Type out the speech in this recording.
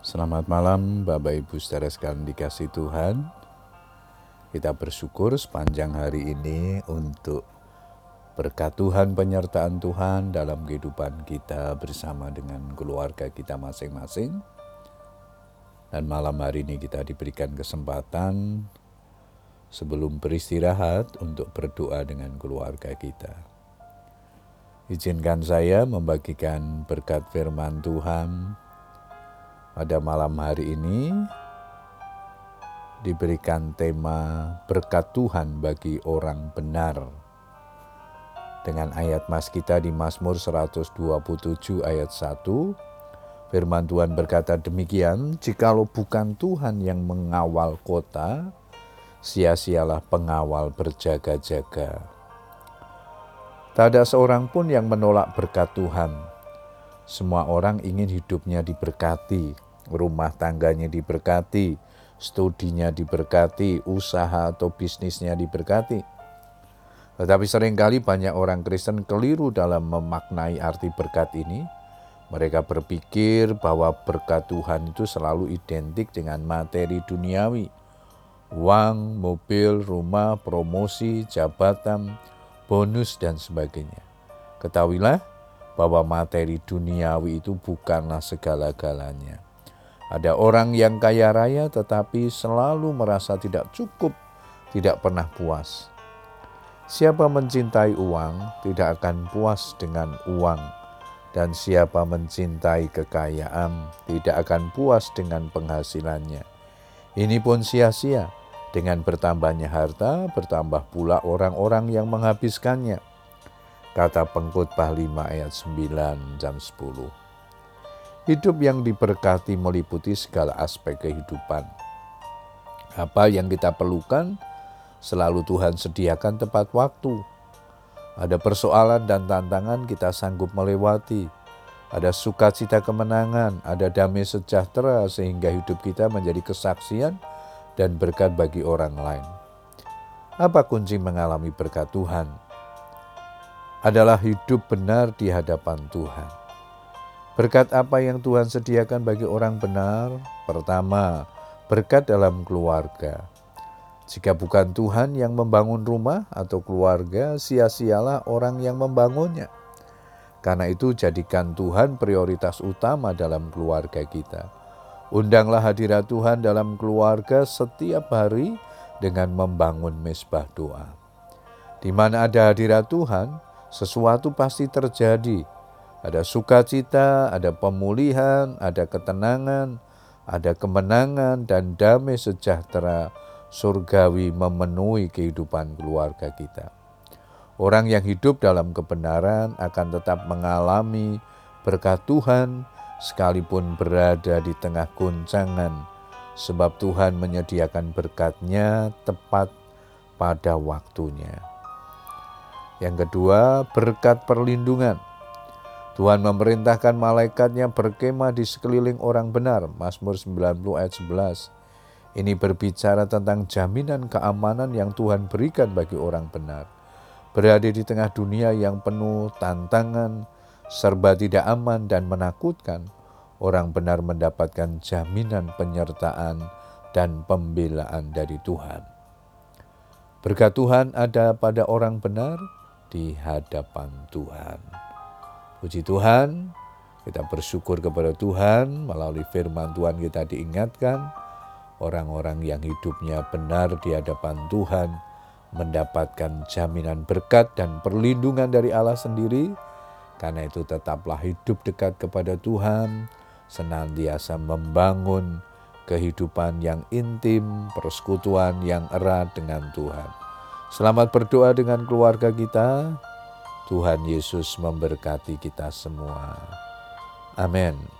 Selamat malam Bapak Ibu saudara sekalian dikasih Tuhan. Kita bersyukur sepanjang hari ini untuk berkat Tuhan, penyertaan Tuhan dalam kehidupan kita bersama dengan keluarga kita masing-masing. Dan malam hari ini kita diberikan kesempatan sebelum beristirahat untuk berdoa dengan keluarga kita. Izinkan saya membagikan berkat firman Tuhan pada malam hari ini diberikan tema berkat Tuhan bagi orang benar. Dengan ayat mas kita di Mazmur 127 ayat 1, firman Tuhan berkata demikian, jikalau bukan Tuhan yang mengawal kota, sia-sialah pengawal berjaga-jaga. Tak ada seorang pun yang menolak berkat Tuhan, semua orang ingin hidupnya diberkati, rumah tangganya diberkati, studinya diberkati, usaha atau bisnisnya diberkati. Tetapi sering kali banyak orang Kristen keliru dalam memaknai arti berkat ini. Mereka berpikir bahwa berkat Tuhan itu selalu identik dengan materi duniawi. Uang, mobil, rumah, promosi, jabatan, bonus, dan sebagainya. Ketahuilah, bahwa materi duniawi itu bukanlah segala-galanya. Ada orang yang kaya raya tetapi selalu merasa tidak cukup, tidak pernah puas. Siapa mencintai uang tidak akan puas dengan uang, dan siapa mencintai kekayaan tidak akan puas dengan penghasilannya. Ini pun sia-sia. Dengan bertambahnya harta, bertambah pula orang-orang yang menghabiskannya kata pengkhotbah 5 ayat 9 jam 10. Hidup yang diberkati meliputi segala aspek kehidupan. Apa yang kita perlukan selalu Tuhan sediakan tepat waktu. Ada persoalan dan tantangan kita sanggup melewati. Ada sukacita kemenangan, ada damai sejahtera sehingga hidup kita menjadi kesaksian dan berkat bagi orang lain. Apa kunci mengalami berkat Tuhan? Adalah hidup benar di hadapan Tuhan. Berkat apa yang Tuhan sediakan bagi orang benar? Pertama, berkat dalam keluarga. Jika bukan Tuhan yang membangun rumah atau keluarga, sia-sialah orang yang membangunnya. Karena itu, jadikan Tuhan prioritas utama dalam keluarga kita. Undanglah hadirat Tuhan dalam keluarga setiap hari dengan membangun mesbah doa. Di mana ada hadirat Tuhan, sesuatu pasti terjadi. Ada sukacita, ada pemulihan, ada ketenangan, ada kemenangan, dan damai sejahtera surgawi memenuhi kehidupan keluarga kita. Orang yang hidup dalam kebenaran akan tetap mengalami berkat Tuhan sekalipun berada di tengah guncangan, sebab Tuhan menyediakan berkatnya tepat pada waktunya. Yang kedua, berkat perlindungan. Tuhan memerintahkan malaikatnya berkemah di sekeliling orang benar. Mazmur 90 ayat 11. Ini berbicara tentang jaminan keamanan yang Tuhan berikan bagi orang benar. Berada di tengah dunia yang penuh tantangan, serba tidak aman dan menakutkan, orang benar mendapatkan jaminan penyertaan dan pembelaan dari Tuhan. Berkat Tuhan ada pada orang benar, di hadapan Tuhan. Puji Tuhan, kita bersyukur kepada Tuhan melalui firman Tuhan kita diingatkan orang-orang yang hidupnya benar di hadapan Tuhan mendapatkan jaminan berkat dan perlindungan dari Allah sendiri. Karena itu tetaplah hidup dekat kepada Tuhan, senantiasa membangun kehidupan yang intim, persekutuan yang erat dengan Tuhan. Selamat berdoa dengan keluarga kita. Tuhan Yesus memberkati kita semua. Amin.